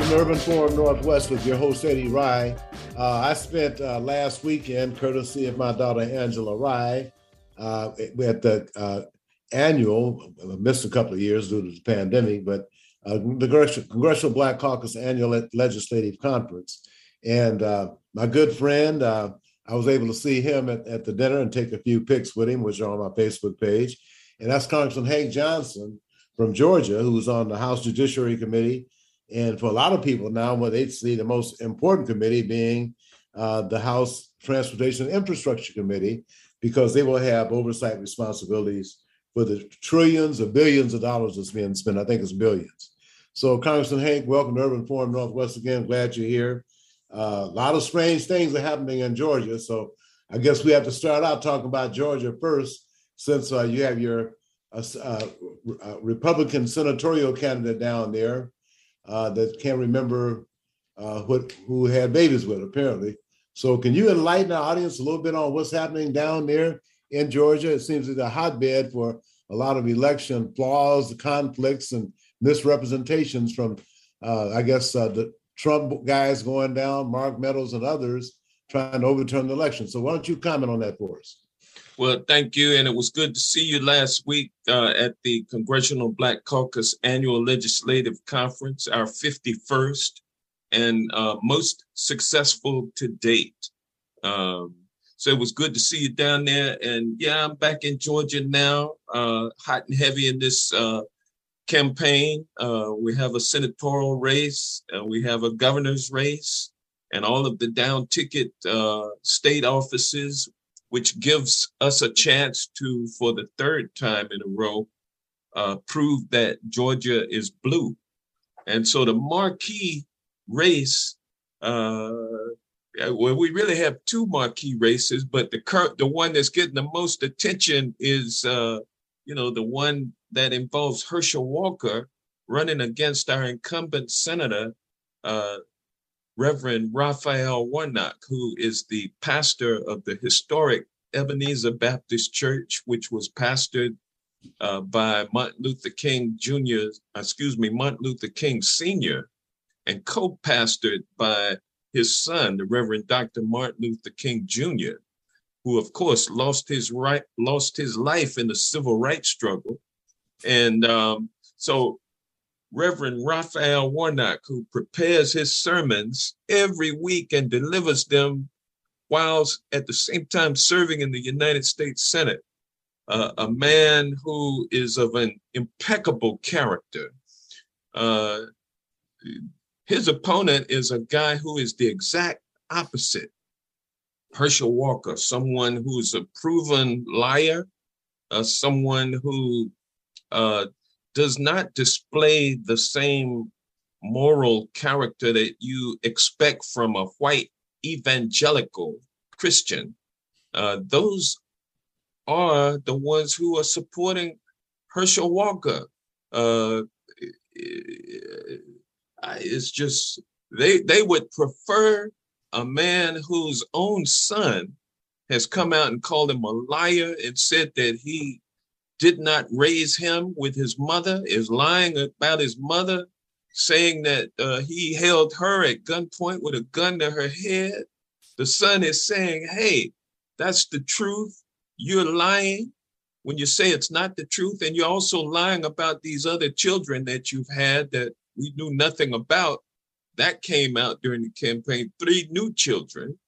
Urban Forum Northwest with your host, Eddie Rye. Uh, I spent uh, last weekend, courtesy of my daughter, Angela Rye, uh, at the uh, annual, I missed a couple of years due to the pandemic, but uh, the Congressional Black Caucus annual legislative conference. And uh, my good friend, I was able to see him at, at the dinner and take a few pics with him, which are on my Facebook page. And that's Congressman Hank Johnson from Georgia, who's on the House Judiciary Committee and for a lot of people now, what they see the most important committee being uh, the House Transportation Infrastructure Committee, because they will have oversight responsibilities for the trillions or billions of dollars that's being spent. I think it's billions. So, Congressman Hank, welcome to Urban Forum Northwest again. Glad you're here. Uh, a lot of strange things are happening in Georgia. So, I guess we have to start out talking about Georgia first, since uh, you have your uh, uh, Republican senatorial candidate down there, uh, that can't remember uh, what who had babies with apparently. So can you enlighten our audience a little bit on what's happening down there in Georgia? It seems it's a hotbed for a lot of election flaws, conflicts, and misrepresentations from, uh, I guess, uh, the Trump guys going down, Mark Meadows and others trying to overturn the election. So why don't you comment on that for us? Well, thank you. And it was good to see you last week uh, at the Congressional Black Caucus Annual Legislative Conference, our 51st and uh, most successful to date. Um, so it was good to see you down there. And yeah, I'm back in Georgia now, uh, hot and heavy in this uh, campaign. Uh, we have a senatorial race, we have a governor's race, and all of the down ticket uh, state offices which gives us a chance to, for the third time in a row, uh, prove that Georgia is blue. And so the marquee race, uh, well, we really have two marquee races, but the cur- the one that's getting the most attention is, uh, you know, the one that involves Herschel Walker running against our incumbent senator, uh, Reverend Raphael Warnock, who is the pastor of the historic Ebenezer Baptist Church, which was pastored uh, by Martin Luther King Jr., excuse me, Martin Luther King Sr., and co pastored by his son, the Reverend Dr. Martin Luther King Jr., who, of course, lost his right, lost his life in the civil rights struggle. And um, so Reverend Raphael Warnock, who prepares his sermons every week and delivers them whilst at the same time serving in the United States Senate. Uh, a man who is of an impeccable character. Uh, his opponent is a guy who is the exact opposite. Herschel Walker, someone who's a proven liar, uh, someone who uh, does not display the same moral character that you expect from a white evangelical Christian. Uh, those are the ones who are supporting Herschel Walker. Uh, it's just they they would prefer a man whose own son has come out and called him a liar and said that he did not raise him with his mother, is lying about his mother, saying that uh, he held her at gunpoint with a gun to her head. The son is saying, hey, that's the truth. You're lying when you say it's not the truth. And you're also lying about these other children that you've had that we knew nothing about. That came out during the campaign, three new children.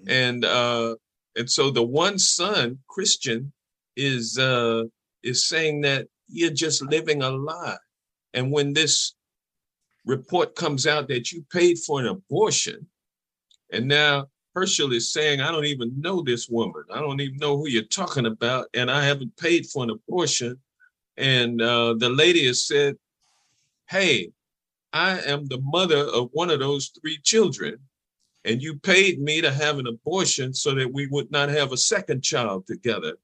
Mm-hmm. And uh, and so the one son, Christian, is uh, is saying that you're just living a lie. And when this report comes out that you paid for an abortion, and now Herschel is saying, I don't even know this woman. I don't even know who you're talking about, and I haven't paid for an abortion. And uh, the lady has said, Hey, I am the mother of one of those three children, and you paid me to have an abortion so that we would not have a second child together.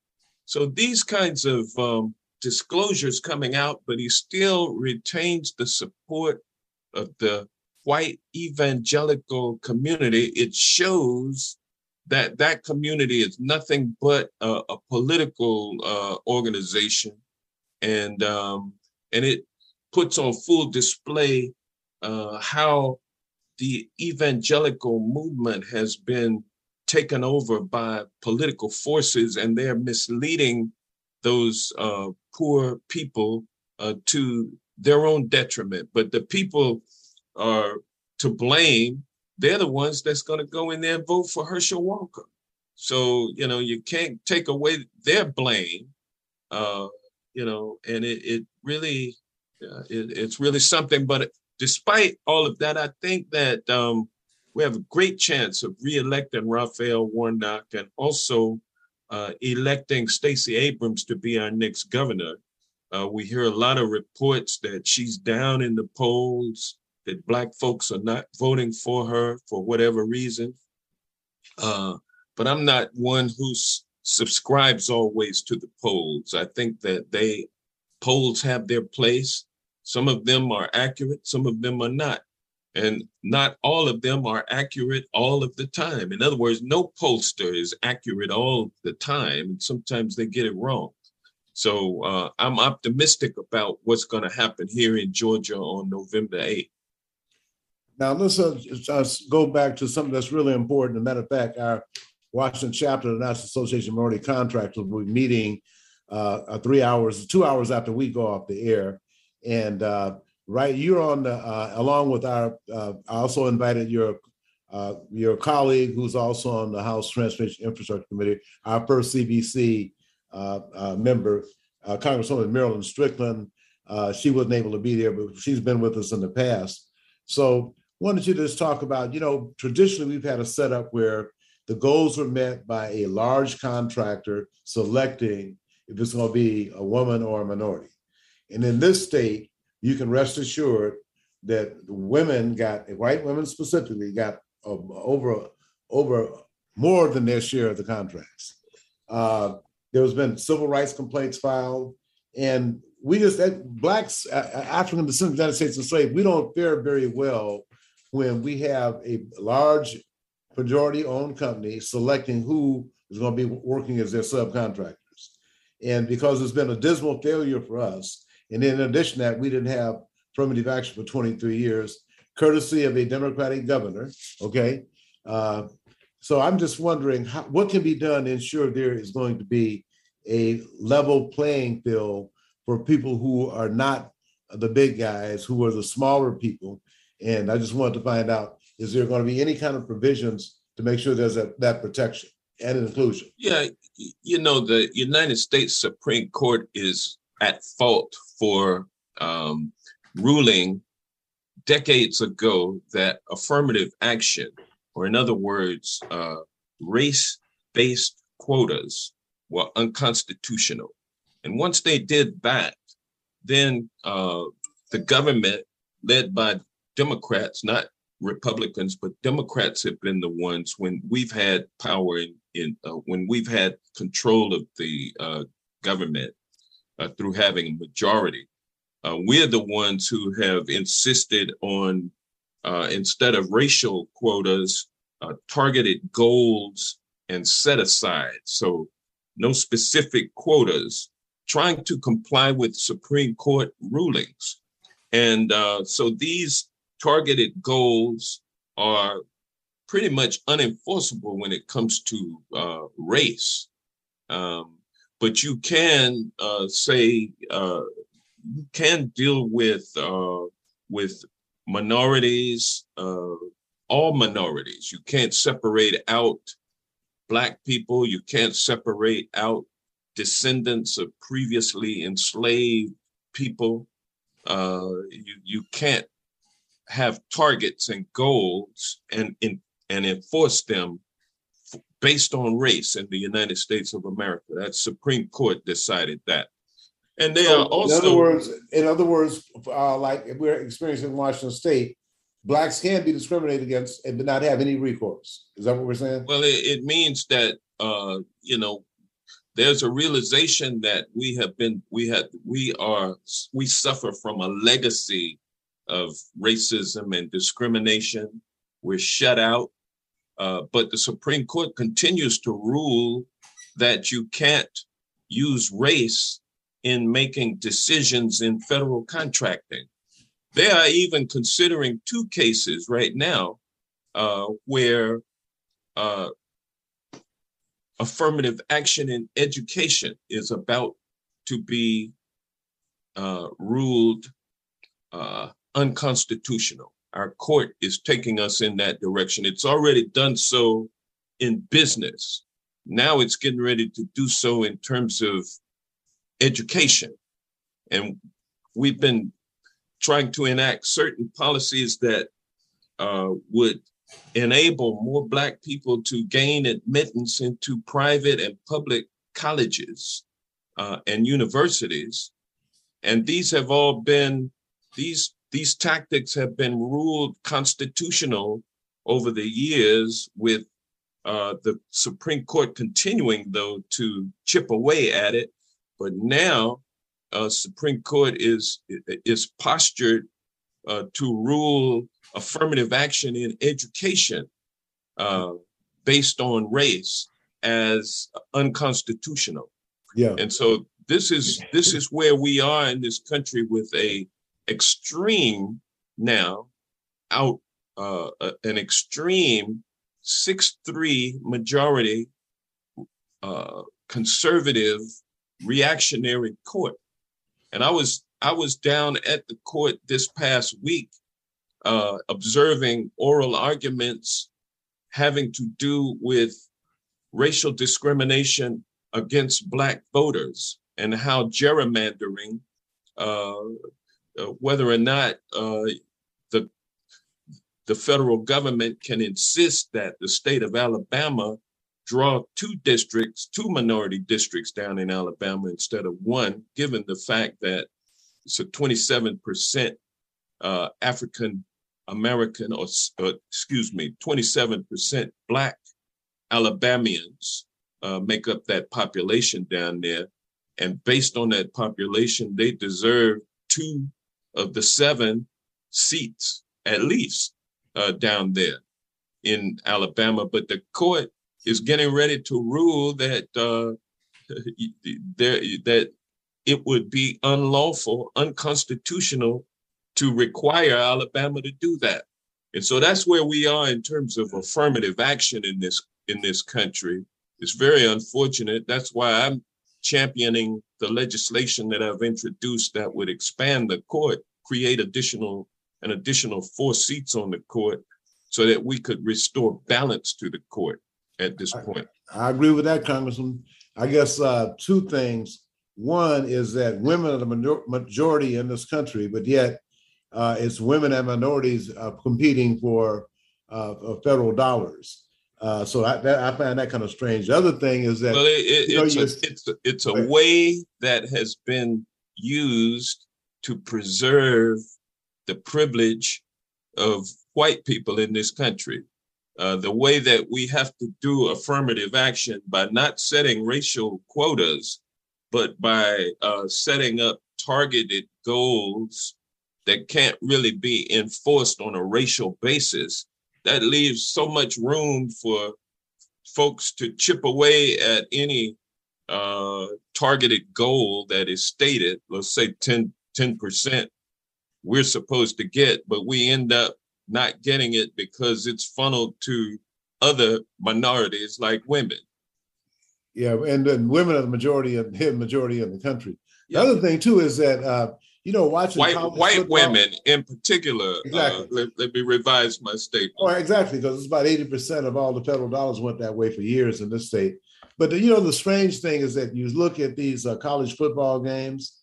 So these kinds of um, disclosures coming out, but he still retains the support of the white evangelical community, it shows that that community is nothing but a, a political uh, organization, and um, and it puts on full display uh, how the evangelical movement has been taken over by political forces and they're misleading those uh, poor people uh, to their own detriment. But the people are to blame. They're the ones that's going to go in there and vote for Herschel Walker. So, you know, you can't take away their blame, uh, you know, and it, it really, uh, it, it's really something. But despite all of that, I think that um, we have a great chance of reelecting Raphael Warnock and also uh, electing Stacey Abrams to be our next governor. Uh, we hear a lot of reports that she's down in the polls, that Black folks are not voting for her for whatever reason. Uh, but I'm not one who subscribes always to the polls. I think that they polls have their place. Some of them are accurate, some of them are not. And not all of them are accurate all of the time. In other words, no pollster is accurate all the time. And sometimes they get it wrong. So uh, I'm optimistic about what's going to happen here in Georgia on November 8th. Now, let's uh, just go back to something that's really important. As a matter of fact, our Washington chapter of the National Association of Minority Contractors will be meeting uh, three hours, two hours after we go off the air. And uh, right, you're on the, uh, along with our, uh, I also invited your uh, your colleague who's also on the House Transportation Infrastructure Committee, our first CBC uh, uh, member, uh, Congresswoman Marilyn Strickland. She wasn't able to be there, but she's been with us in the past. So, wanted you to just talk about, you know, traditionally we've had a setup where the goals were met by a large contractor selecting if it's going to be a woman or a minority. And in this state, you can rest assured that women got, white women specifically, got over over more than their share of the contracts. Uh, there's been civil rights complaints filed, and we just blacks, African descendants of the United States enslaved, we don't fare very well when we have a large majority-owned company selecting who is going to be working as their subcontractors. And because it's been a dismal failure for us, and in addition to that, we didn't have affirmative action for 23 years, courtesy of a Democratic governor. Okay. Uh, so I'm just wondering how, what can be done to ensure there is going to be a level playing field for people who are not the big guys, who are the smaller people. And I just wanted to find out is there going to be any kind of provisions to make sure there's a, that protection and inclusion? Yeah, you know, the United States Supreme Court is at fault for um, ruling decades ago that affirmative action, or in other words, uh, race based quotas, were unconstitutional. And once they did that, then uh, the government, led by Democrats, not Republicans, but Democrats have been the ones when we've had power in, in uh, when we've had control of the uh, government uh, through having a majority. Uh, we're the ones who have insisted on, uh, instead of racial quotas, uh, targeted goals and set aside. So, no specific quotas, trying to comply with Supreme Court rulings. And uh, so these targeted goals are pretty much unenforceable when it comes to uh, race. Um, but you can uh, say uh, you can deal with uh, with minorities, uh, all minorities. You can't separate out black people. You can't separate out descendants of previously enslaved people. Uh, you you can't have targets and goals and in, and enforce them based on race in the United States of America. That Supreme Court decided that. And they so, are also. In other words, in other words, uh, like we're experiencing in Washington State, blacks can be discriminated against and but not have any recourse. Is that what we're saying? Well, it, it means that uh, you know there's a realization that we have been we had we are we suffer from a legacy of racism and discrimination. We're shut out, uh, but the Supreme Court continues to rule that you can't use race in making decisions in federal contracting. they are even considering two cases right now uh, where uh, affirmative action in education is about to be uh, ruled uh, unconstitutional. Our court is taking us in that direction. It's already done so in business. Now it's getting ready to do so in terms of education. And we've been trying to enact certain policies that uh, would enable more Black people to gain admittance into private and public colleges uh, and universities. And these have all been, these, these tactics have been ruled constitutional over the years with uh, the Supreme Court continuing, though, to chip away at it. But now, uh, Supreme Court is is postured uh, to rule affirmative action in education uh, based on race as unconstitutional. Yeah. And so this is this is where we are in this country with a extreme now out uh, an extreme six three majority uh, conservative reactionary court. And I was I was down at the court this past week uh, observing oral arguments having to do with racial discrimination against Black voters and how gerrymandering, uh, uh, whether or not uh, the, the federal government can insist that the state of Alabama draw two districts, two minority districts down in Alabama instead of one, given the fact that it's a 27% uh, African American, or uh, excuse me, 27% Black Alabamians uh, make up that population down there. And based on that population, they deserve two of the seven seats at least uh, down there in Alabama. But the court is getting ready to rule that uh, there that it would be unlawful, unconstitutional to require Alabama to do that. And so that's where we are in terms of affirmative action in this in this country. It's very unfortunate. That's why I'm championing the legislation that I've introduced that would expand the court, create additional an additional four seats on the court so that we could restore balance to the court at this point. I, I agree with that, Congressman. I guess uh, two things. One is that women are the majority in this country, but yet uh, it's women and minorities uh, competing for uh, federal dollars. Uh, so I, that, I find that kind of strange. The other thing is that well, it, it, it's, know, a, it's, a, it's a way that has been used to preserve the privilege of white people in this country. Uh, the way that we have to do affirmative action by not setting racial quotas, but by uh, setting up targeted goals that can't really be enforced on a racial basis, that leaves so much room for folks to chip away at any uh, targeted goal that is stated, let's say 10, 10% we're supposed to get, but we end up not getting it because it's funneled to other minorities like women. Yeah, and then women are the majority of the majority of the country. The yeah. other thing too is that uh, you know, watching white white football, women in particular. Uh, exactly. Uh, let, let, me revise my statement. Oh, exactly, because it's about eighty percent of all the federal dollars went that way for years in this state. But the, you know, the strange thing is that you look at these uh, college football games.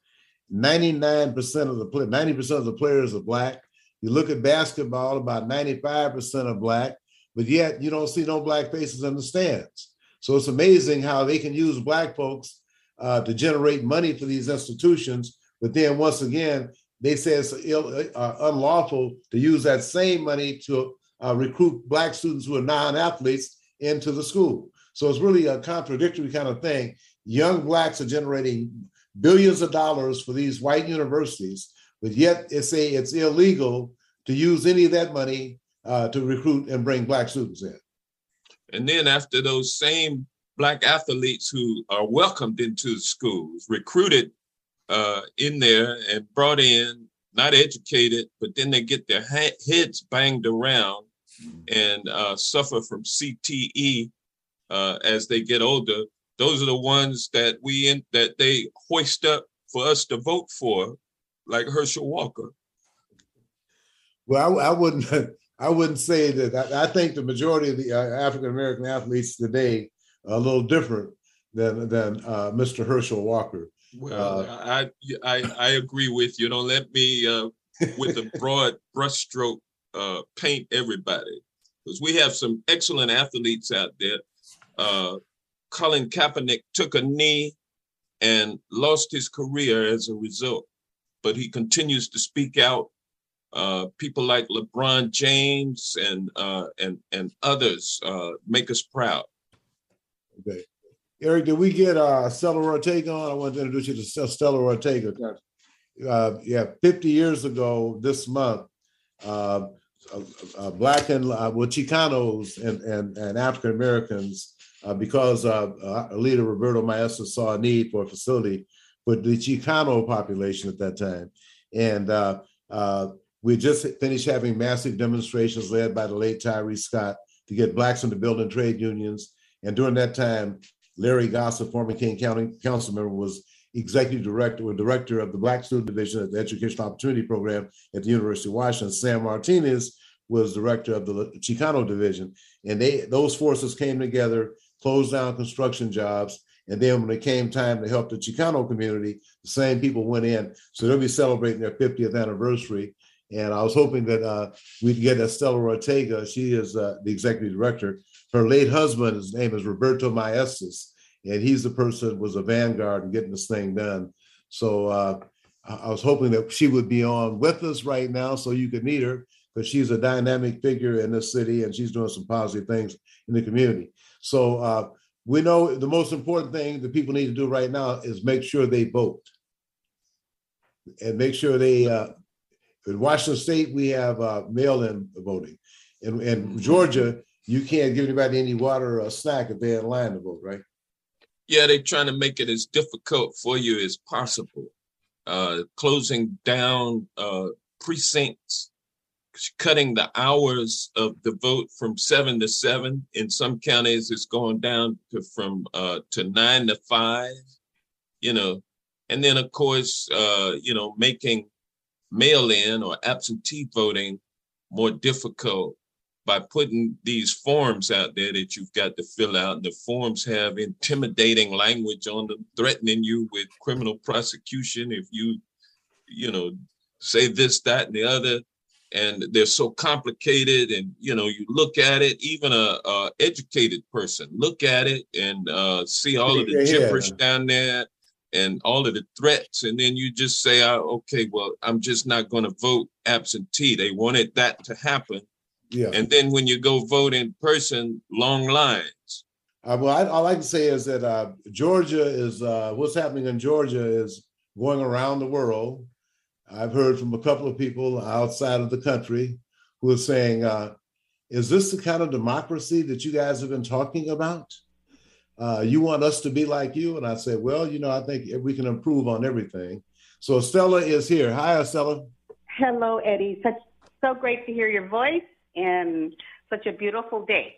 Ninety-nine percent of the play, ninety percent of the players are black. You look at basketball, about ninety-five percent are black, but yet you don't see no black faces in the stands. So it's amazing how they can use black folks uh, to generate money for these institutions but then once again, they say it's Ill, uh, unlawful to use that same money to uh, recruit black students who are non-athletes into the school. So it's really a contradictory kind of thing. Young blacks are generating billions of dollars for these white universities, but yet it's a it's illegal to use any of that money uh, to recruit and bring black students in. And then after those same black athletes who are welcomed into schools, recruited uh, in there and brought in, not educated, but then they get their ha- heads banged around and uh, suffer from CTE uh, as they get older. Those are the ones that we in, that they hoist up for us to vote for, like Herschel Walker. Well, I, I wouldn't. I wouldn't say that. I, I think the majority of the uh, African American athletes today are a little different than than uh, Mr. Herschel Walker. Well, uh, I, I I agree with you. Don't let me uh, with a broad brushstroke uh, paint everybody because we have some excellent athletes out there. Colin Kaepernick took a knee and lost his career as a result, but he continues to speak out. Uh, people like LeBron James and uh, and and others uh, make us proud. Okay. Eric, did we get uh, Stella Ortega on? I want to introduce you to Stella Ortega. Uh, yeah, 50 years ago this month, uh, uh, uh Black and uh, well, Chicanos and, and, and African Americans, uh, because uh, leader Roberto Maestas saw a need for a facility for the Chicano population at that time. And we just finished having massive demonstrations led by the late Tyree Scott to get Blacks into building trade unions. And during that time, Larry Gossett, former King County council member, was executive director or director of the Black Student Division at the Educational Opportunity Program at the University of Washington. Sam Martinez was director of the Chicano Division, and they those forces came together, closed down construction jobs, and then when it came time to help the Chicano community, the same people went in. So they'll be celebrating their 50th anniversary. And I was hoping that uh, we'd get Estela Ortega. She is uh, the executive director her late husband, his name is Roberto Maestas, and he's the person was a vanguard in getting this thing done. So uh, I was hoping that she would be on with us right now so you could meet her because she's a dynamic figure in this city and she's doing some positive things in the community. So uh, we know the most important thing that people need to do right now is make sure they vote and make sure they. Uh, in Washington State, we have uh, mail-in voting. In, in Georgia, you can't give anybody any water or a snack if they're in line to vote, right? Yeah, they're trying to make it as difficult for you as possible. Uh, closing down uh, precincts, cutting the hours of the vote from seven to seven. In some counties, it's going down to from uh, to nine to five. You know, and then of course, uh, you know, making mail-in or absentee voting more difficult by putting these forms out there that you've got to fill out. And the forms have intimidating language on them, threatening you with criminal prosecution if you, you know, say this, that, and the other. And they're so complicated, and you know, you look at it. Even a, a educated person look at it and uh, see all of the gibberish down there, and all of the threats, and then you just say, oh, "Okay, well, I'm just not going to vote absentee." They wanted that to happen, yeah. And then when you go vote in person, long lines. Uh, well, I, I, like to say is that uh, Georgia is uh, what's happening in Georgia is going around the world. I've heard from a couple of people outside of the country who are saying, uh, "Is this the kind of democracy that you guys have been talking about? Uh, you want us to be like you?" And I said, "Well, you know, I think we can improve on everything." So Stella is here. Hi, Stella. Hello, Eddie. Such so great to hear your voice and such a beautiful day.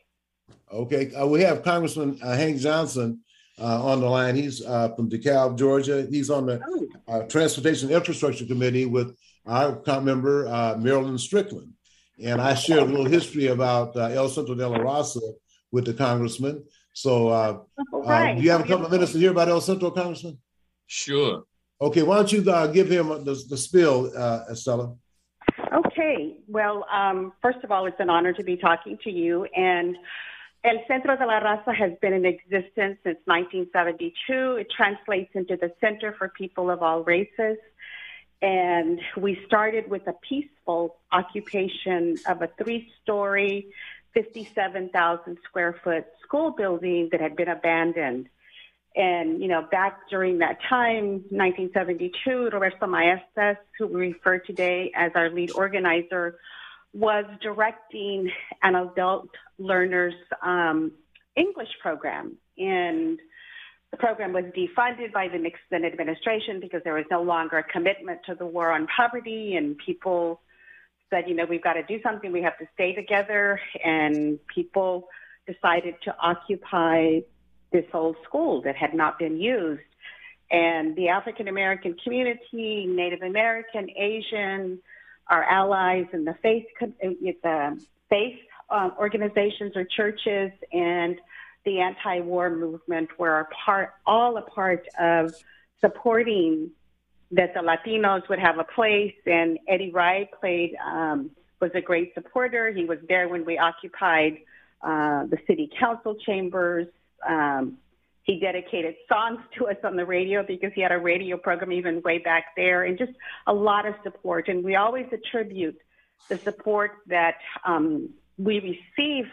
Okay, uh, we have Congressman uh, Hank Johnson uh, on the line. He's uh, from DeKalb, Georgia. He's on the oh. Uh, Transportation Infrastructure Committee with our member uh, Marilyn Strickland. And I shared a little history about El Centro de la Raza with the congressman. So, right. do you have a couple of minutes to hear about El Centro, Congressman? Sure. Okay, why don't you give him the, the spill, Estela? Okay. Well, um, first of all, it's an honor to be talking to you. And El Centro de la Raza has been in existence since 1972. It translates into the Center for People of All Races. And we started with a peaceful occupation of a three story, 57,000 square foot school building that had been abandoned. And, you know, back during that time, 1972, Roberto Maestas, who we refer today as our lead organizer, was directing an adult learners um, English program. And the program was defunded by the Nixon administration because there was no longer a commitment to the war on poverty, and people said, you know, we've got to do something. We have to stay together, and people decided to occupy this old school that had not been used. And the African American community, Native American, Asian, our allies in the faith, the faith uh, organizations or churches, and the anti-war movement were part, all a part of supporting that the Latinos would have a place. And Eddie Rye played um, was a great supporter. He was there when we occupied uh, the city council chambers. Um, he dedicated songs to us on the radio because he had a radio program even way back there, and just a lot of support. And we always attribute the support that um, we receive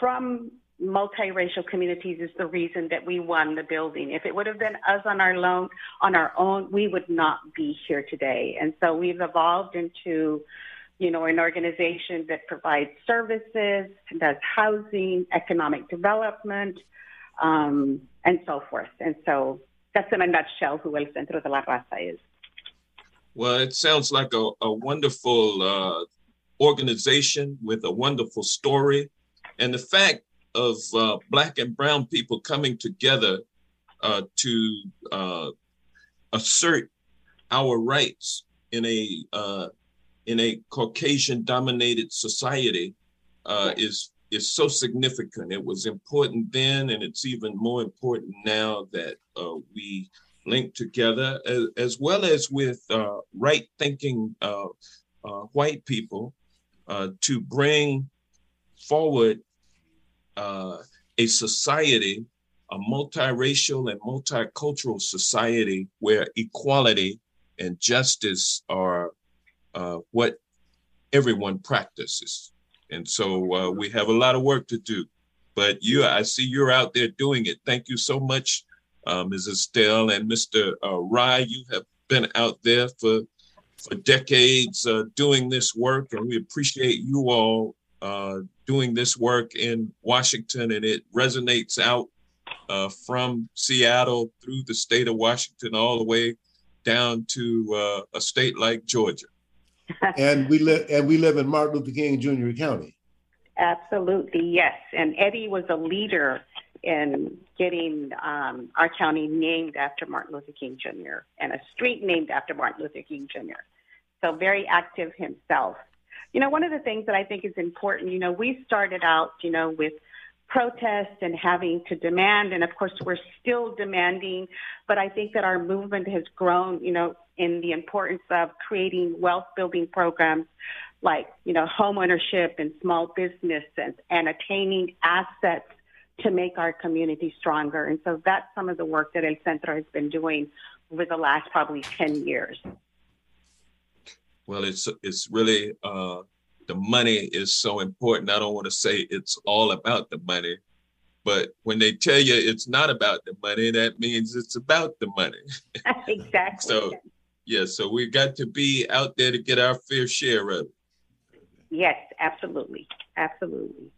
from multiracial communities is the reason that we won the building. If it would have been us on our own, on our own, we would not be here today. And so we've evolved into, you know, an organization that provides services, does housing, economic development, um, and so forth. And so that's in a nutshell who El Centro de la Raza is. Well, it sounds like a, a wonderful uh, organization with a wonderful story. And the fact of uh, Black and Brown people coming together uh, to uh, assert our rights in a uh, in a Caucasian dominated society uh, is is so significant. It was important then, and it's even more important now that uh, we link together, as, as well as with right thinking white people to bring forward uh, a society, a multiracial and multicultural society where equality and justice are uh, what everyone practices. And so uh, we have a lot of work to do. But you, I see you're out there doing it. Thank you so much, uh, Mrs. Stell and Mr. Uh, Rye. You have been out there for for decades uh, doing this work, and we appreciate you all uh, doing this work in Washington, and it resonates out uh, from Seattle through the state of Washington all the way down to a state like Georgia. And we live and we live in Martin Luther King Jr. County. Absolutely, yes. And Eddie was a leader in getting um, our county named after Martin Luther King Jr. and a street named after Martin Luther King Jr. So very active himself. You know, one of the things that I think is important, you know, we started out, you know, with protest and having to demand, and of course we're still demanding, but I think that our movement has grown, you know, in the importance of creating wealth building programs like, you know, home ownership and small businesses and attaining assets to make our community stronger. And so that's some of the work that El Centro has been doing over the last probably 10 years. Well, it's it's really uh, the money is so important. I don't want to say it's all about the money, but when they tell you it's not about the money, that means it's about the money. exactly. so, yeah, so we got to be out there to get our fair share of it. Yes, absolutely, absolutely.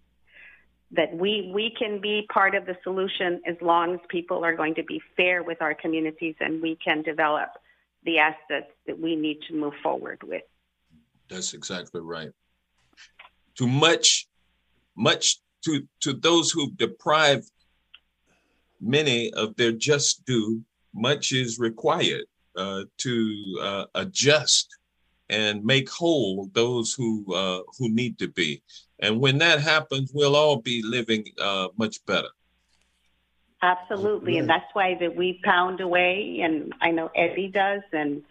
That we we can be part of the solution as long as people are going to be fair with our communities and we can develop the assets that we need to move forward with. That's exactly right. Too much, much to to those who've deprived many of their just due, much is required uh, to uh, adjust and make whole those who uh, who need to be. And when that happens, we'll all be living uh, much better. Absolutely, and that's why that we pound away, and I know Eddie does, and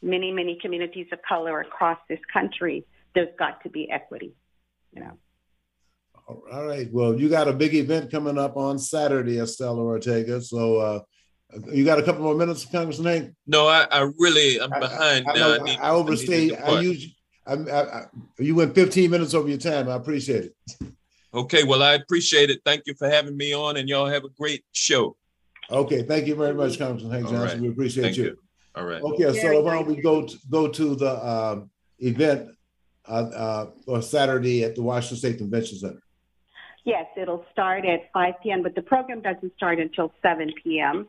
many, many communities of color across this country. There's got to be equity, you know. All right. Well, you got a big event coming up on Saturday, Estela Ortega. So uh, you got a couple more minutes, Congressman Hank? No, I, I really I'm behind I, I, now. I, need, I overstayed. I, use. you went 15 minutes over your time. I appreciate it. Okay, well, I appreciate it. Thank you for having me on, and y'all have a great show. Okay, thank you very much, Congressman Hank Johnson. Right. We appreciate thank you. you. All right. Okay, so why don't we go to, go to the um, event uh, uh, Saturday at the Washington State Convention Center? Yes, it'll start at 5 p.m., but the program doesn't start until 7 p.m.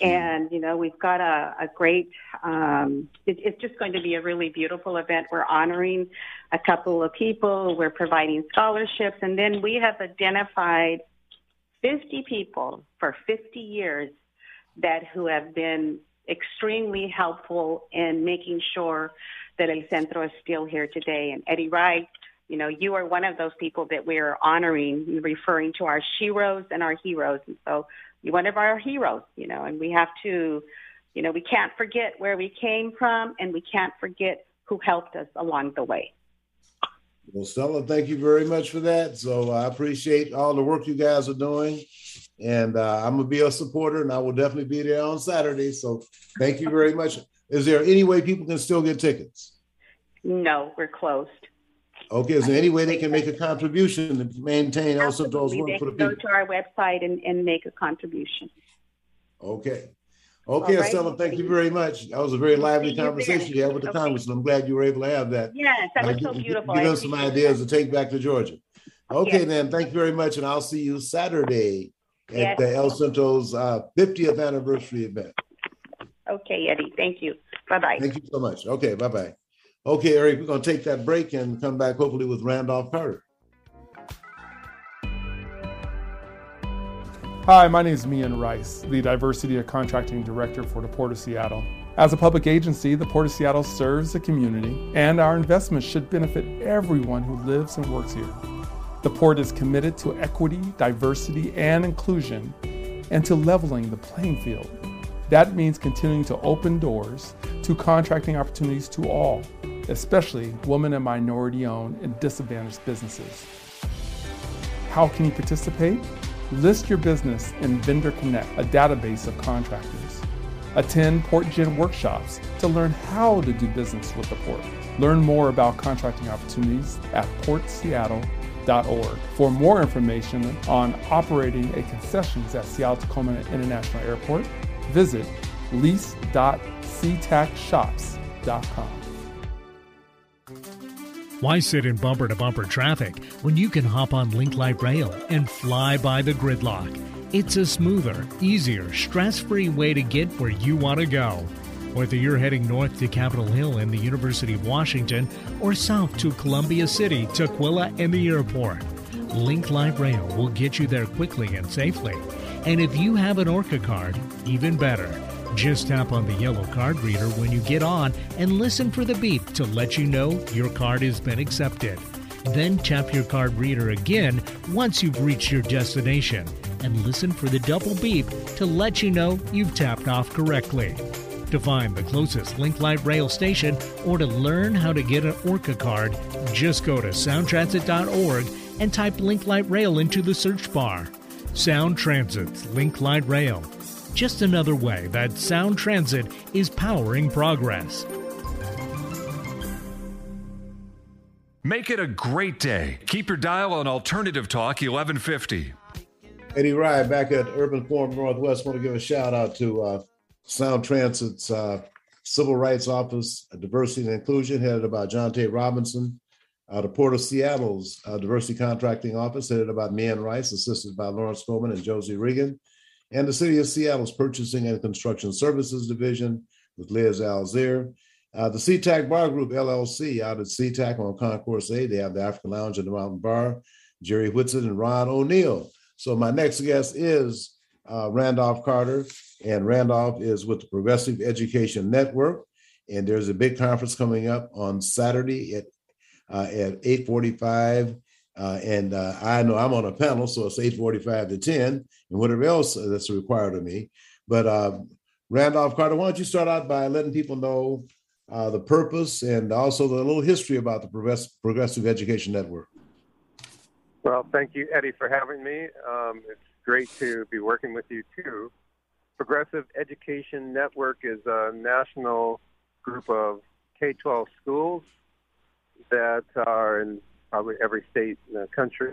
And, you know, we've got a, a great, um, it, it's just going to be a really beautiful event. We're honoring a couple of people, we're providing scholarships, and then we have identified 50 people for 50 years that who have been extremely helpful in making sure that El Centro is still here today. And Eddie Rye, you know, you are one of those people that we're honoring, referring to our sheroes and our heroes. And so you're one of our heroes, you know, and we have to, you know, we can't forget where we came from and we can't forget who helped us along the way. Well, Stella, thank you very much for that. So I appreciate all the work you guys are doing. And uh, I'm to be a supporter and I will definitely be there on Saturday. So thank you very much. Is there any way people can still get tickets? No, we're closed. Okay, is there any way they can make a contribution to maintain El Centro's work for the people? Go to our website and, and make a contribution. Okay. Okay, right. Estela, thank you very much. That was a very lively conversation you had with the okay. congressman. I'm glad you were able to have that. Yes, that was uh, so beautiful. Give us some ideas that. to take back to Georgia. Okay, yes. then, thank you very much, and I'll see you Saturday at yes. the El Centro's uh, 50th anniversary event. Okay, Eddie, thank you. Bye bye. Thank you so much. Okay, bye bye. Okay, Eric, we're going to take that break and come back hopefully with Randolph Carter. Hi, my name is Mian Rice, the Diversity and Contracting Director for the Port of Seattle. As a public agency, the Port of Seattle serves the community, and our investments should benefit everyone who lives and works here. The Port is committed to equity, diversity, and inclusion, and to leveling the playing field. That means continuing to open doors to contracting opportunities to all especially women and minority owned and disadvantaged businesses. How can you participate? List your business in Vendor Connect, a database of contractors. Attend PortGen workshops to learn how to do business with the port. Learn more about contracting opportunities at For more information on operating a concessions at Seattle Tacoma International Airport, visit lease.ctacshops.com. Why sit in bumper to bumper traffic when you can hop on Link Light Rail and fly by the gridlock? It's a smoother, easier, stress free way to get where you want to go. Whether you're heading north to Capitol Hill and the University of Washington or south to Columbia City, Tukwila, and the airport, Link Light Rail will get you there quickly and safely. And if you have an ORCA card, even better. Just tap on the yellow card reader when you get on and listen for the beep to let you know your card has been accepted. Then tap your card reader again once you've reached your destination and listen for the double beep to let you know you've tapped off correctly. To find the closest Link Light Rail station or to learn how to get an ORCA card, just go to soundtransit.org and type Link Light Rail into the search bar. Sound Transit's Link Light Rail just another way that Sound Transit is powering progress. Make it a great day. Keep your dial on Alternative Talk 1150. Eddie Rye back at Urban Forum Northwest. Want to give a shout out to uh, Sound Transit's uh, Civil Rights Office, Diversity and Inclusion, headed by John T. Robinson. Uh, the Port of Seattle's uh, Diversity Contracting Office, headed by Mian Rice, assisted by Lawrence Coleman and Josie Regan and the City of Seattle's Purchasing and Construction Services Division with Liz Alzeer. Uh, the SeaTac Bar Group LLC out at SeaTac on Concourse A, they have the African Lounge and the Mountain Bar, Jerry Whitson and Ron O'Neill. So my next guest is uh, Randolph Carter, and Randolph is with the Progressive Education Network. And there's a big conference coming up on Saturday at uh, at 8:45 uh, and uh, I know I'm on a panel, so it's 8:45 to 10, and whatever else that's required of me. But uh, Randolph Carter, why don't you start out by letting people know uh, the purpose and also the little history about the Progressive Education Network? Well, thank you, Eddie, for having me. Um, it's great to be working with you too. Progressive Education Network is a national group of K-12 schools that are in probably every state in the country.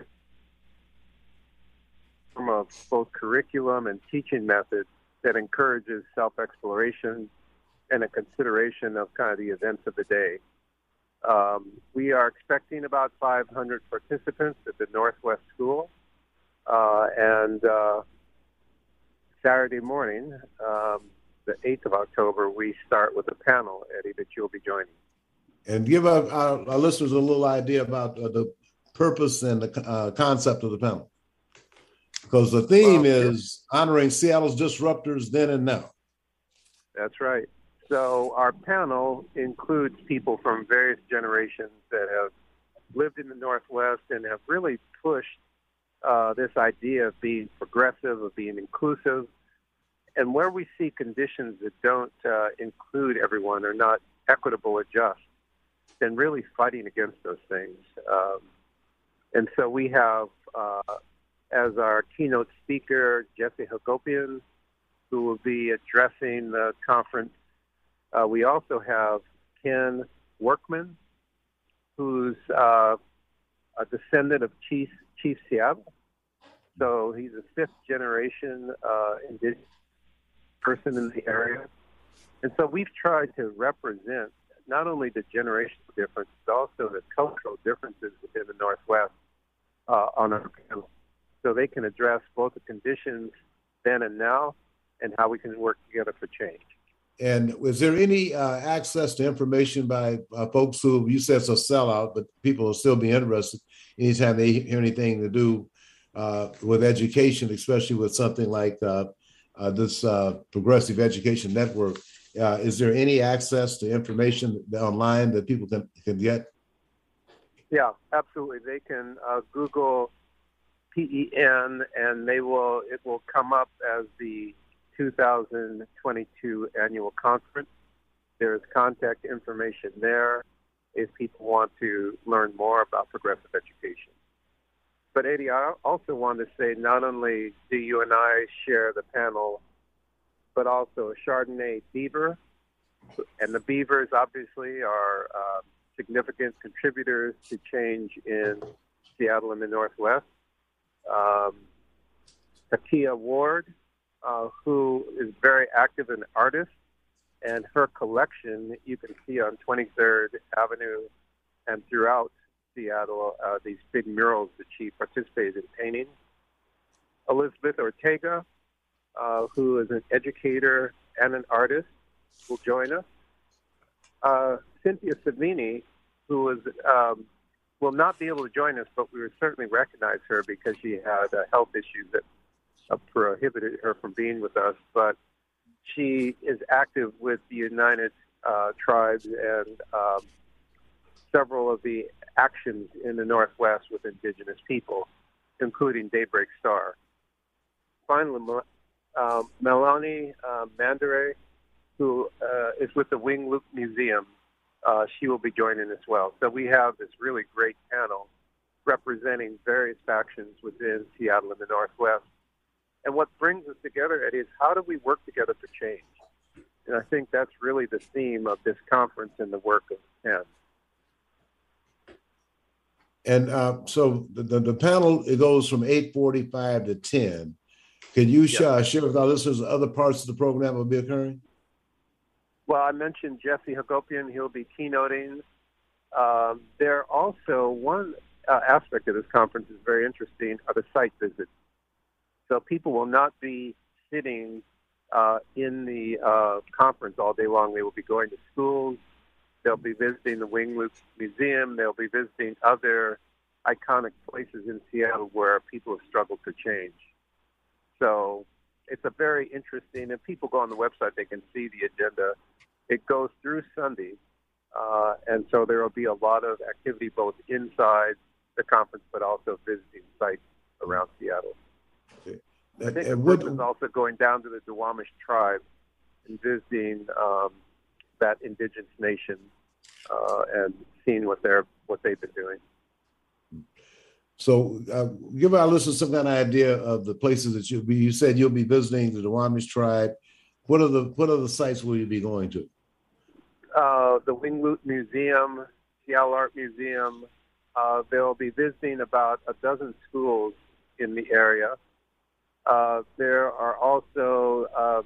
Of both curriculum and teaching methods that encourages self exploration and a consideration of kind of the events of the day. Um, we are expecting about 500 participants at the Northwest School. Uh, and uh, Saturday morning, um, the 8th of October, we start with a panel, Eddie, that you'll be joining. And give our, our, our listeners a little idea about uh, the purpose and the uh, concept of the panel. Because the theme well, is honoring Seattle's disruptors then and now. That's right. So our panel includes people from various generations that have lived in the Northwest and have really pushed uh, this idea of being progressive, of being inclusive. And where we see conditions that don't uh, include everyone or not equitable or just, then really fighting against those things. Um, and so we have uh, as our keynote speaker Jesse Hagopian, who will be addressing the conference. Uh, we also have Ken Workman, who's uh, a descendant of Chief, Chief Seattle. So he's a fifth generation uh, indigenous person in the area. And so we've tried to represent not only the generational difference, but also the cultural differences within the Northwest uh, on our panel. So they can address both the conditions then and now and how we can work together for change. And is there any uh, access to information by uh, folks who you said it's a sellout, but people will still be interested anytime they hear anything to do uh, with education, especially with something like uh, uh, this uh, Progressive Education Network? is there any access to information online that people can, can get? Yeah, absolutely. They can Google PEN, and they will it will come up as the 2022 annual conference. There is contact information there if people want to learn more about progressive education. But Eddie, I also want to say not only do you and I share the panel, but also Chardonnay Beaver. And the Beavers obviously are uh, significant contributors to change in Seattle and the Northwest. Um, Takia Ward uh, who is very active an artist, and her collection you can see on 23rd Avenue and throughout Seattle. Uh, these big murals that she participated in painting. Elizabeth Ortega, uh, who is an educator and an artist, will join us. Uh, Cynthia Savini, who is um, will not be able to join us, but we would certainly recognize her because she had uh, health issues that uh, prohibited her from being with us, but she is active with the United uh, Tribes and um, several of the actions in the Northwest with Indigenous people, including Daybreak Star. Finally, uh, Melanie uh, Mandare, who uh, is with the Wing Luke Museum, uh, she will be joining as well. So we have this really great panel representing various factions within Seattle and the Northwest and what brings us together, Eddie, is how do we work together for change? And I think that's really the theme of this conference and the work of PEN. And uh, so the, the, the, panel it goes from eight forty five to ten. Can you share, share with our listeners other parts of the program that will be occurring? Well, I mentioned Jesse Hagopian. He'll be keynoting. Um, there also one uh, aspect of this conference is very interesting are the site visits. So people will not be sitting uh, in the uh, conference all day long. They will be going to schools. They'll be visiting the Wing Luke Museum. They'll be visiting other iconic places in Seattle where people have struggled to change. So it's a very interesting, and people go on the website, they can see the agenda. It goes through Sunday, uh, and so there will be a lot of activity both inside the conference but also visiting sites around Seattle. I think and what, is also going down to the Duwamish tribe and visiting um, that indigenous nation uh, and seeing what they're what they've been doing. So, uh, give our listeners some kind of idea of the places that you'll be. You said you'll be visiting the Duwamish tribe. What are the what are the sites will you be going to? Uh, the Wing Luke Museum, Seattle Art Museum. Uh, they'll be visiting about a dozen schools in the area. Uh, there are also um,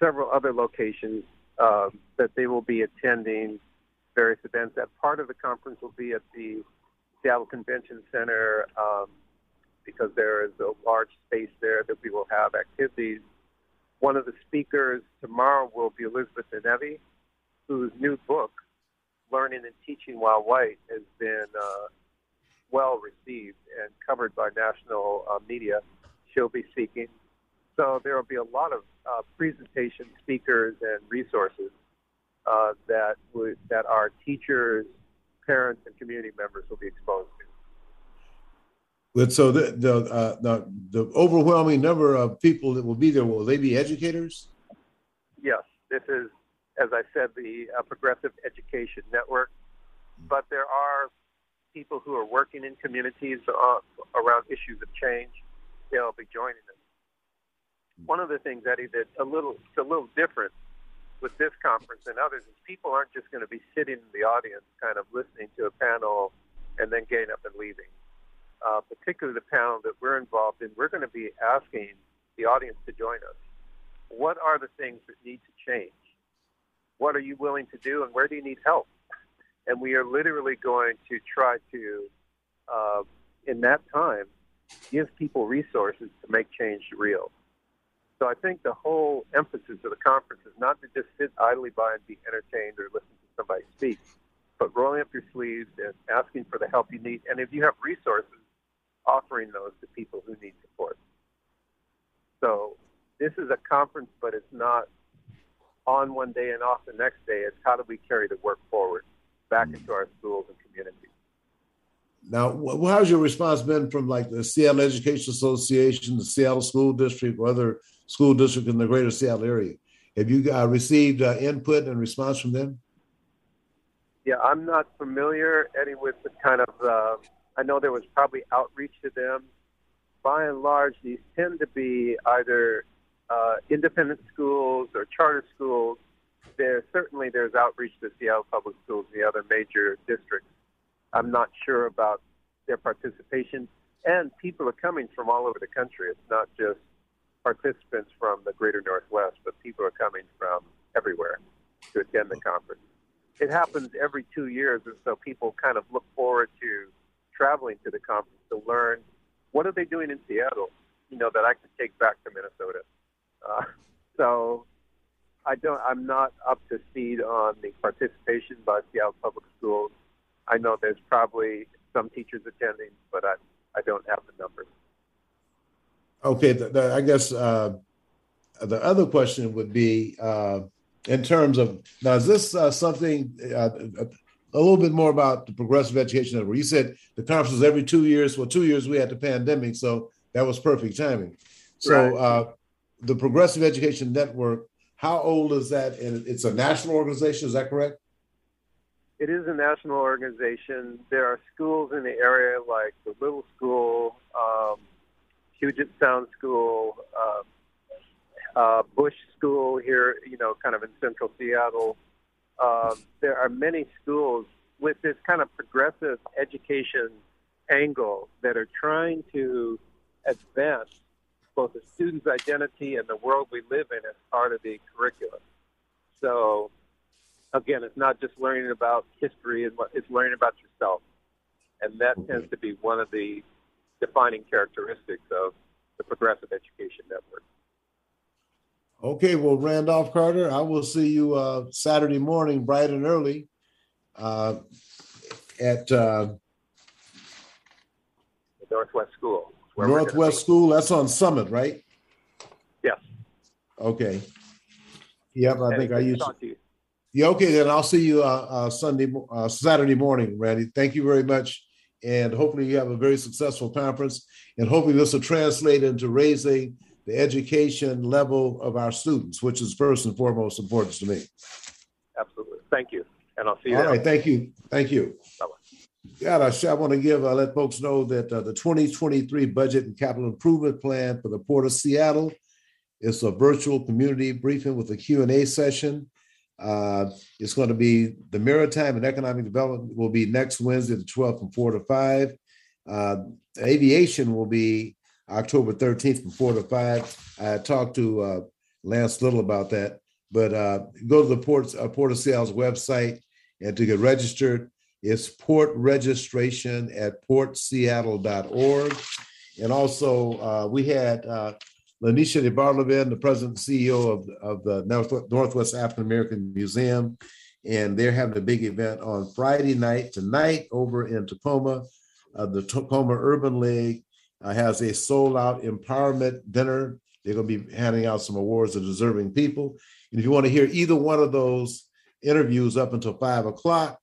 several other locations uh, that they will be attending various events. That part of the conference will be at the Seattle Convention Center, um, because there is a large space there that we will have activities. One of the speakers tomorrow will be Elizabeth Denevi, whose new book, Learning and Teaching While White, has been uh, well received and covered by national uh, media. She'll be speaking. So there will be a lot of uh, presentation speakers and resources uh, that would, that our teachers, parents, and community members will be exposed to. But so the the, uh, the the overwhelming number of people that will be there will they be educators? Yes, this is, as I said, the uh, Progressive Education Network. But there are people who are working in communities uh, around issues of change. They'll be joining us. One of the things, Eddie, that a little it's a little different with this conference and others is people aren't just going to be sitting in the audience, kind of listening to a panel and then getting up and leaving. Uh, particularly the panel that we're involved in, we're going to be asking the audience to join us. What are the things that need to change? What are you willing to do, and where do you need help? And we are literally going to try to, uh, in that time, give people resources to make change real. So I think the whole emphasis of the conference is not to just sit idly by and be entertained or listen to somebody speak, but rolling up your sleeves and asking for the help you need. And if you have resources, offering those to people who need support. So this is a conference, but it's not on one day and off the next day. It's how do we carry the work forward back into our schools and communities. Now, how's your response been from like the Seattle Education Association, the Seattle School District, or other school districts in the greater Seattle area? Have you uh, received uh, input and response from them? Yeah, I'm not familiar, Eddie, with the kind of. Uh, I know there was probably outreach to them. By and large, these tend to be either uh, independent schools or charter schools. There certainly there's outreach to Seattle Public Schools and the other major districts I'm not sure about their participation. And people are coming from all over the country. It's not just participants from the greater Northwest, but people are coming from everywhere to attend the conference. It happens every two years, and so people kind of look forward to traveling to the conference to learn what are they doing in Seattle, you know, that I can take back to Minnesota. Uh, so I don't, I'm not up to speed on the participation by Seattle Public Schools I know there's probably some teachers attending, but I, I don't have the numbers. Okay, the, the, I guess uh, the other question would be uh, in terms of now, is this uh, something uh, a little bit more about the Progressive Education Network? You said the conference is every two years. Well, two years we had the pandemic, so that was perfect timing. So, right. Uh, the Progressive Education Network, how old is that? And it's a national organization, is that correct? It is a national organization. There are schools in the area like the Little School, um, Puget Sound School, uh, uh, Bush School here, you know, kind of in central Seattle. Um, there are many schools with this kind of progressive education angle that are trying to advance both the student's identity and the world we live in as part of the curriculum. So again, it's not just learning about history, it's learning about yourself. And that tends to be one of the defining characteristics of the Progressive Education Network. Okay, well, Randolph Carter, I will see you uh, Saturday morning, bright and early, uh, at uh, Northwest School. Northwest School. That's on Summit, right? Yes. Okay. Yep, I and think I used. To yeah, okay, then I'll see you uh, uh, Sunday, uh, Saturday morning, Randy. Thank you very much. And hopefully, you have a very successful conference. And hopefully, this will translate into raising the education level of our students, which is first and foremost important to me. Absolutely. Thank you. And I'll see you. All right. Thank you. Thank you. God, I, I want to give, uh, let folks know that uh, the 2023 budget and capital improvement plan for the Port of Seattle is a virtual community briefing with a Q&A session. Uh, it's going to be the Maritime and Economic Development will be next Wednesday, the 12th, from 4 to 5. Uh, aviation will be October 13th from 4 to 5. I talked to uh, Lance Lyttle about that, but uh, go to the Port, uh, Port of Seattle's website and to get registered, it's port registration at portseattle.org. And also, uh, we had uh, LaNesha DeBardelaben, the president and CEO of, of the Northwest African American Museum. And they're having a big event on Friday night tonight over in Tacoma. Uh, the Tacoma Urban League uh, has a sold out empowerment dinner. They're going to be handing out some awards to deserving people. And if you want to hear either one of those interviews up until five o'clock,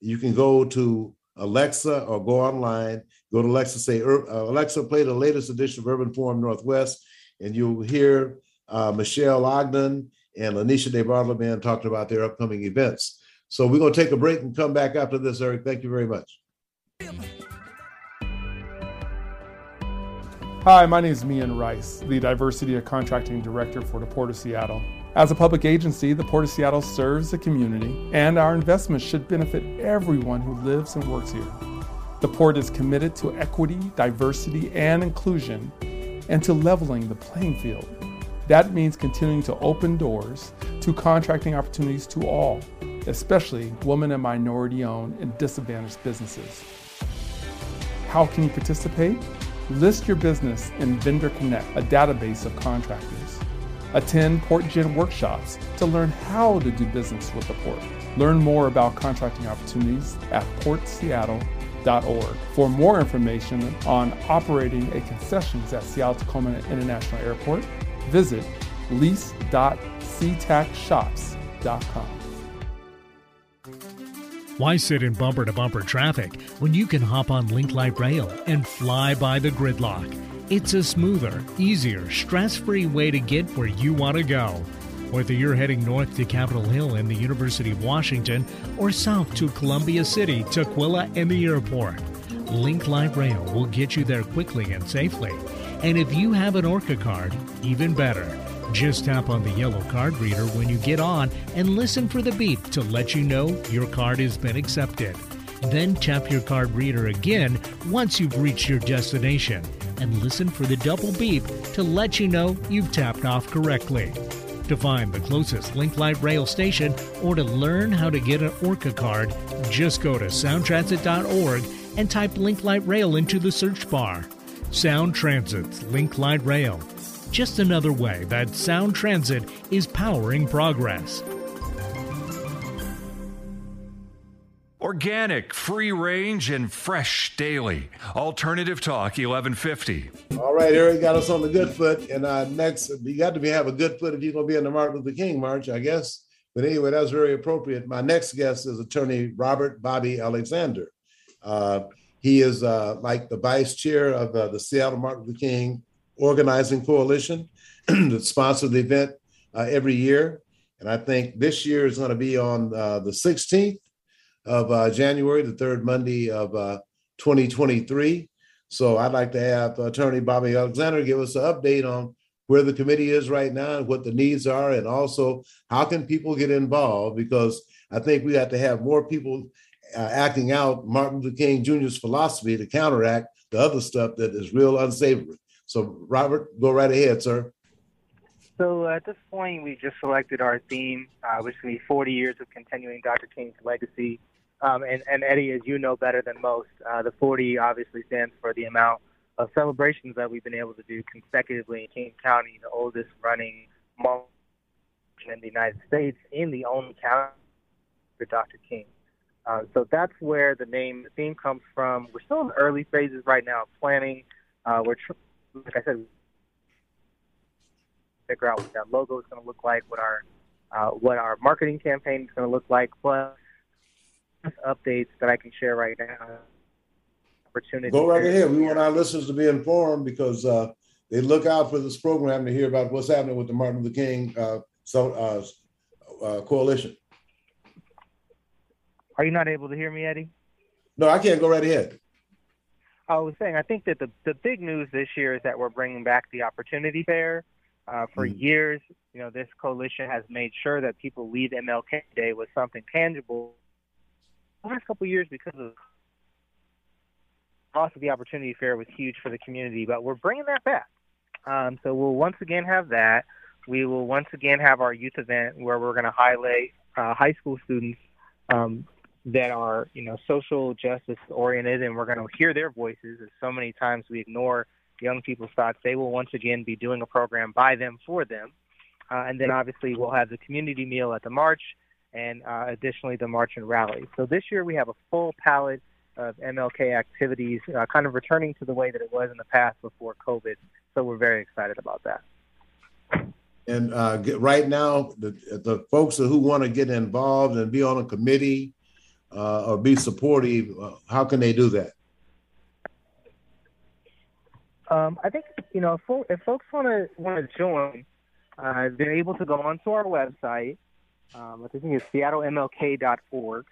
you can go to Alexa or go online. Go to Alexa, say, uh, Alexa, play the latest edition of Urban Forum Northwest, and you'll hear uh, Michelle Ogden and LaNesha DeBardelaben talking about their upcoming events. So we're going to take a break and come back after this, Eric. Thank you very much. Hi, my name is Mian Rice, the Diversity and Contracting Director for the Port of Seattle. As a public agency, the Port of Seattle serves the community, and our investments should benefit everyone who lives and works here. The Port is committed to equity, diversity, and inclusion, and to leveling the playing field. That means continuing to open doors to contracting opportunities to all, especially women and minority owned and disadvantaged businesses. How can you participate? List your business in Vendor Connect, a database of contractors. Attend PortGen workshops to learn how to do business with the port. Learn more about contracting opportunities at For more information on operating a concessions at Seattle Tacoma International Airport, visit lease.ctacshops.com. Why sit in bumper to bumper traffic when you can hop on Link Light Rail and fly by the gridlock? It's a smoother, easier, stress free way to get where you want to go. Whether you're heading north to Capitol Hill and the University of Washington or south to Columbia City, Tukwila, and the airport, Link Light Rail will get you there quickly and safely. And if you have an ORCA card, even better. Just tap on the yellow card reader when you get on and listen for the beep to let you know your card has been accepted. Then tap your card reader again once you've reached your destination and listen for the double beep to let you know you've tapped off correctly. To find the closest Link Light Rail station or to learn how to get an ORCA card, just go to soundtransit.org and type Link Light Rail into the search bar. Sound Transit's Link Light Rail just another way that Sound Transit is powering progress. Organic, free range, and fresh daily. Alternative Talk 1150. All right, Eric got us on the good foot. And uh, next, you got to be have a good foot if you're going to be in the Martin Luther King March, I guess. But anyway, that's very appropriate. My next guest is attorney Robert Bobby Alexander. Uh, he is uh, like the vice chair of uh, the Seattle Martin Luther King organizing coalition that sponsors the event uh, every year. And I think this year is going to be on uh, the 16th of uh, January, the third Monday of uh, 2023. So I'd like to have Attorney Bobby Alexander give us an update on where the committee is right now and what the needs are, and also how can people get involved? Because I think we have to have more people uh, acting out Martin Luther King Jr.'s philosophy to counteract the other stuff that is real unsavory. So, Robert, go right ahead, sir. So, at this point, we just selected our theme, uh, which to be 40 years of continuing Dr. King's legacy. Um, and, and, Eddie, as you know better than most, uh, the 40 obviously stands for the amount of celebrations that we've been able to do consecutively in King County, the oldest running mall in the United States, in the only county for Dr. King. Uh, so that's where the name, the theme comes from. We're still in the early phases right now of planning. Uh, we're tr- like I said, figure out what that logo is going to look like, what our uh, what our marketing campaign is going to look like, plus updates that I can share right now. Opportunity. Go right ahead. We want our listeners to be informed because uh, they look out for this program to hear about what's happening with the Martin Luther King uh, so, uh, uh, coalition. Are you not able to hear me, Eddie? No, I can't. Go right ahead. I was saying, I think that the the big news this year is that we're bringing back the Opportunity Fair. Uh, for mm. years, you know, this coalition has made sure that people leave MLK Day with something tangible. Last couple years, because of loss of the Opportunity Fair, was huge for the community, but we're bringing that back. Um, so we'll once again have that. We will once again have our youth event where we're going to highlight uh, high school students um, that are you know social justice oriented and we're going to hear their voices as so many times we ignore Young People's Thoughts, they will once again be doing a program by them for them. Uh, and then obviously we'll have the community meal at the march and uh, additionally the march and rally. So this year we have a full palette of MLK activities, uh, kind of returning to the way that it was in the past before COVID. So we're very excited about that. And uh, get, right now, the, the folks who want to get involved and be on a committee uh, or be supportive, uh, how can they do that? Um, I think you know if, if folks want to want to join, uh, they're able to go onto our website. Um, I think it's seattlemlk.org,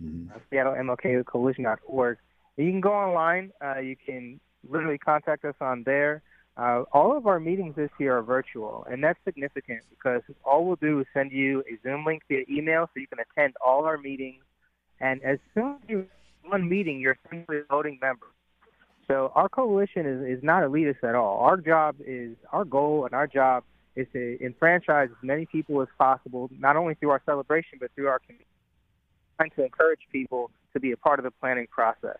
mm-hmm. uh, seattlemlkcoalition.org. You can go online. Uh, you can literally contact us on there. Uh, all of our meetings this year are virtual, and that's significant because all we'll do is send you a Zoom link via email so you can attend all our meetings. And as soon as you one meeting, you're essentially a voting member. So our coalition is, is not elitist at all. Our job is our goal and our job is to enfranchise as many people as possible, not only through our celebration but through our community, trying to encourage people to be a part of the planning process.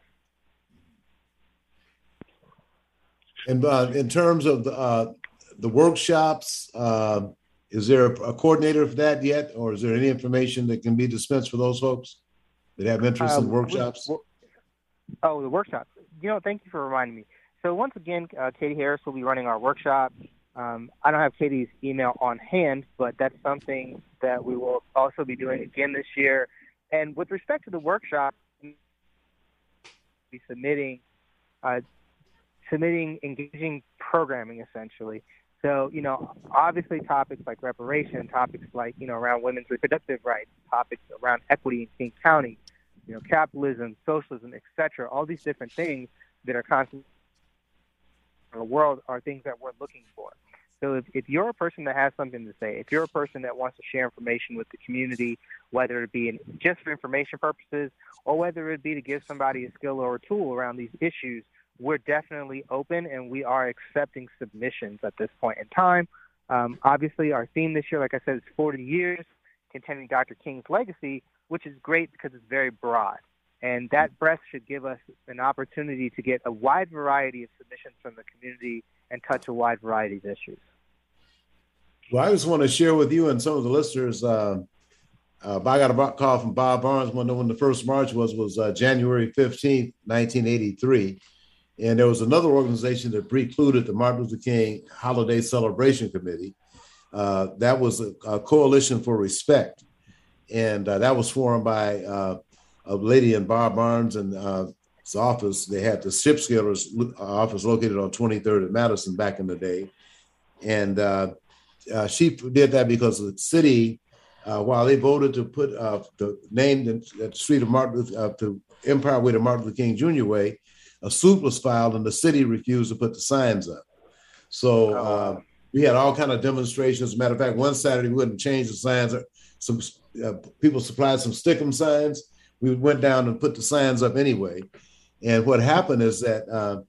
And uh, in terms of the, uh, the workshops, uh, is there a coordinator for that yet, or is there any information that can be dispensed for those folks that have interest in uh, workshops? oh, the workshops. You know, thank you for reminding me. So once again, uh, Katie Harris will be running our workshop. Um, I don't have Katie's email on hand, but that's something that we will also be doing again this year. And with respect to the workshop, be submitting uh, submitting engaging programming essentially. So, you know, obviously topics like reparation, topics like, you know, around women's reproductive rights, topics around equity in King County, you know, capitalism, socialism, etc. All these different things that are constant in the world are things that we're looking for. So if, if you're a person that has something to say, if you're a person that wants to share information with the community, whether it be in, just for information purposes or whether it be to give somebody a skill or a tool around these issues, we're definitely open and we are accepting submissions at this point in time. Um, obviously, our theme this year, like I said, is 40 years, continuing Dr. King's legacy, which is great because it's very broad. And that breadth should give us an opportunity to get a wide variety of submissions from the community and touch a wide variety of issues. Well, I just want to share with you and some of the listeners. Uh, uh, I got a call from Bob Barnes when, when the first march was was uh, January 15th, 1983. And there was another organization that precluded the Martin Luther King Holiday Celebration Committee. Uh, that was a, a, coalition for respect. And uh, that was formed by uh, a lady in Bob Barnes and uh, his office. They had the ship scalers office located on 23rd and Madison back in the day. And uh, uh, she did that because the city, while they voted to put the name the street of Martin Luther, to Empire Way to Martin Luther King Jr. Way, a suit was filed and the city refused to put the signs up. So oh, uh, we had all kind of demonstrations. As a Matter of fact, one Saturday we wouldn't change the signs. Some uh, people supplied some stickum signs. We went down and put the signs up anyway. And what happened is that uh,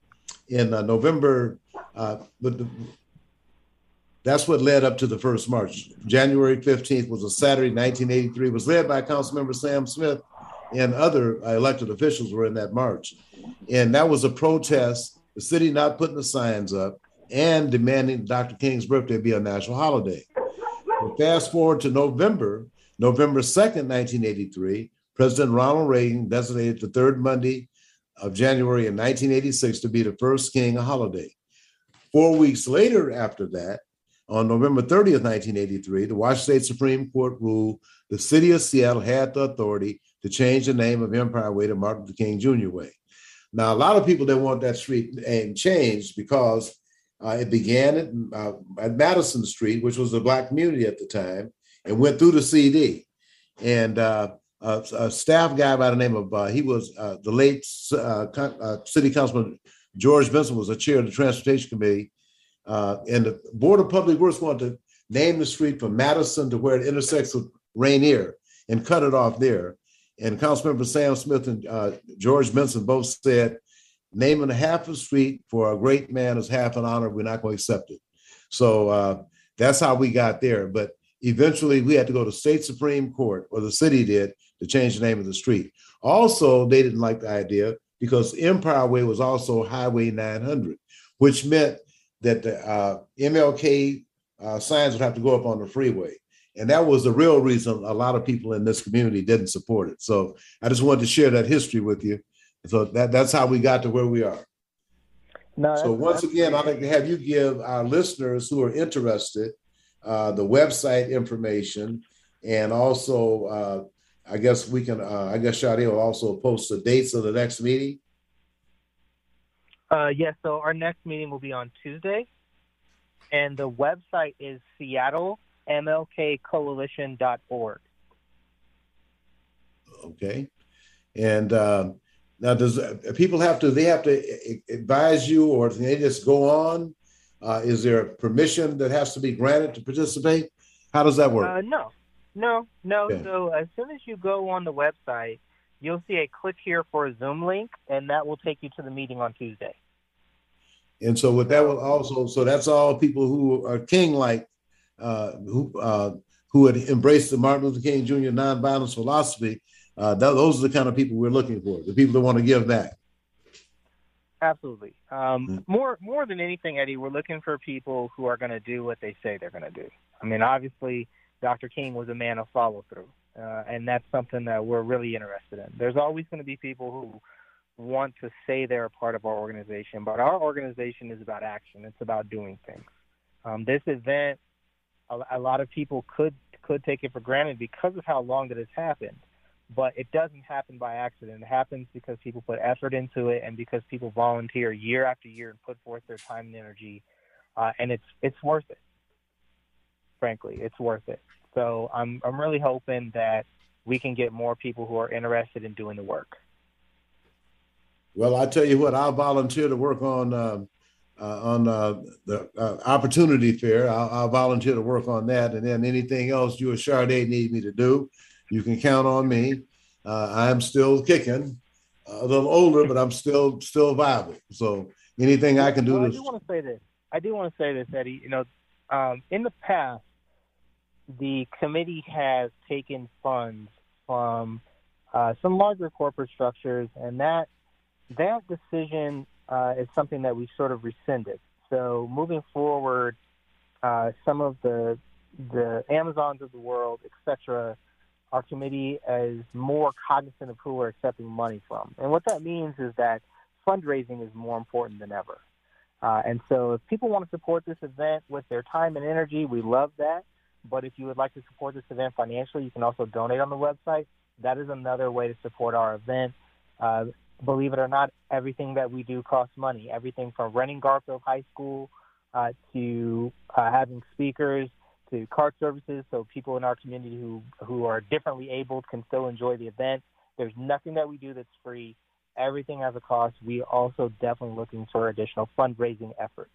in uh, November, uh, the, that's what led up to the first march. January 15th was a Saturday, 1983. It was led by Councilmember Sam Smith and other elected officials were in that march. And that was a protest, the city not putting the signs up and demanding Dr. King's birthday be a national holiday. But fast forward to November, November 2nd, 1983, President Ronald Reagan designated the third Monday of January in 1986 to be the first King holiday. Four weeks later, after that, on November 30th, 1983, the Washington State Supreme Court ruled the city of Seattle had the authority to change the name of Empire Way to Martin Luther King Jr. Way. Now, a lot of people didn't want that street name changed because uh, it began at, uh, at, Madison Street, which was a black community at the time, and went through the CD. And uh, a, a, staff guy by the name of uh, he was uh, the late uh, city councilman George Benson was the chair of the transportation committee, and the board of public works wanted to name the street from Madison to where it intersects with Rainier and cut it off there. And Councilmember Sam Smith and uh, George Benson both said, naming half a street for a great man is half an honor. We're not going to accept it. So uh, that's how we got there. But eventually we had to go to state Supreme Court, or the city did, to change the name of the street. Also, they didn't like the idea because Empire Way was also Highway 900. which meant that the uh, MLK uh, signs would have to go up on the freeway. And that was the real reason a lot of people in this community didn't support it. So I just wanted to share that history with you. So that, that's how we got to where we are. No, so once again, I'd like to have you give our listeners who are interested uh, the website information, and also, uh, I guess we can. Uh, I guess Sade will also post the dates of the next meeting. Uh, yes. So our next meeting will be on Tuesday, and the website is SeattleMLKCoalition.org. Okay, and. Uh, now, does uh, people have to? They have to advise you, or they just go on? Uh, is there a permission that has to be granted to participate? How does that work? Uh, no, no, no. Okay. So as soon as you go on the website, you'll see a click here for a Zoom link, and that will take you to the meeting on Tuesday. And so, what that will also, so that's all people who are king-like, uh, who uh, who had embraced the Martin Luther King Jr. nonviolence philosophy uh, those are the kind of people we're looking for, the people that want to give back. Absolutely. Um, mm-hmm. More more than anything, Eddie, we're looking for people who are going to do what they say they're going to do. I mean, obviously, Dr. King was a man of follow through, uh, and that's something that we're really interested in. There's always going to be people who want to say they're a part of our organization, but our organization is about action. It's about doing things. Um, this event, a, a lot of people could could take it for granted because of how long that it's happened but it doesn't happen by accident. It happens because people put effort into it and because people volunteer year after year and put forth their time and energy, uh, and it's it's worth it. Frankly, it's worth it. So I'm I'm really hoping that we can get more people who are interested in doing the work. Well, I tell you what, I'll volunteer to work on uh, uh, on uh, the uh, opportunity fair. I'll, I'll, volunteer to work on that, and then anything else you or Sade need me to do, you can count on me. Uh, I'm still kicking, a little older, but I'm still still viable. So anything I can do. Well, to... I do want to say this. I do want to say this, Eddie. You know, um, in the past, the committee has taken funds from uh, some larger corporate structures, and that that decision uh, is something that we sort of rescinded. So moving forward, uh, some of the the Amazons of the world, etc., our committee is more cognizant of who we're accepting money from. And what that means is that fundraising is more important than ever. Uh, and so if people want to support this event with their time and energy, we love that. But if you would like to support this event financially, you can also donate on the website. That is another way to support our event. Uh, believe it or not, everything that we do costs money. Everything from renting Garfield High School uh, to uh, having speakers to cart services so people in our community who who are differently abled can still enjoy the event. There's nothing that we do that's free. Everything has a cost. We are also definitely looking for additional fundraising efforts.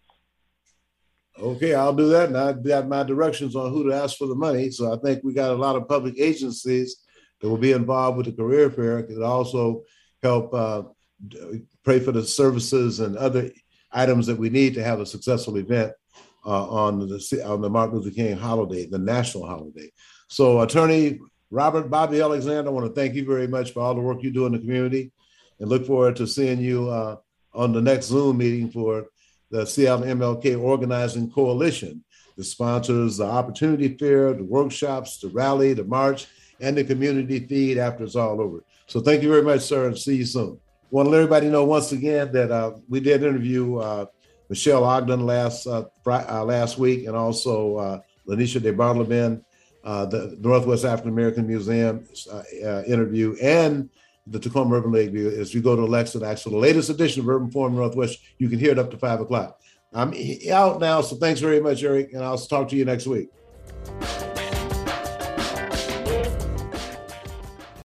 Okay, I'll do that. And I've got my directions on who to ask for the money. So I think we got a lot of public agencies that will be involved with the career fair. Could also help uh, pray for the services and other items that we need to have a successful event uh, on the on the Martin Luther King holiday, the national holiday. So, Attorney Robert Bobby Alexander, I want to thank you very much for all the work you do in the community, and look forward to seeing you uh, on the next Zoom meeting for the Seattle MLK Organizing Coalition. The sponsors the Opportunity Fair, the workshops, the rally, the march, and the community feed after it's all over. So, thank you very much, sir, and see you soon. Want to let everybody know once again that uh, we did interview uh, Michelle Ogden last uh, uh, last week, and also uh, LaNesha DeBardelaben, uh, the Northwest African American Museum uh, interview, and the Tacoma Urban Lakeview. As you go to Alexa, actually, the latest edition of Urban Forum Northwest, you can hear it up to five o'clock. I'm out now, so thanks very much, Eric, and I'll talk to you next week.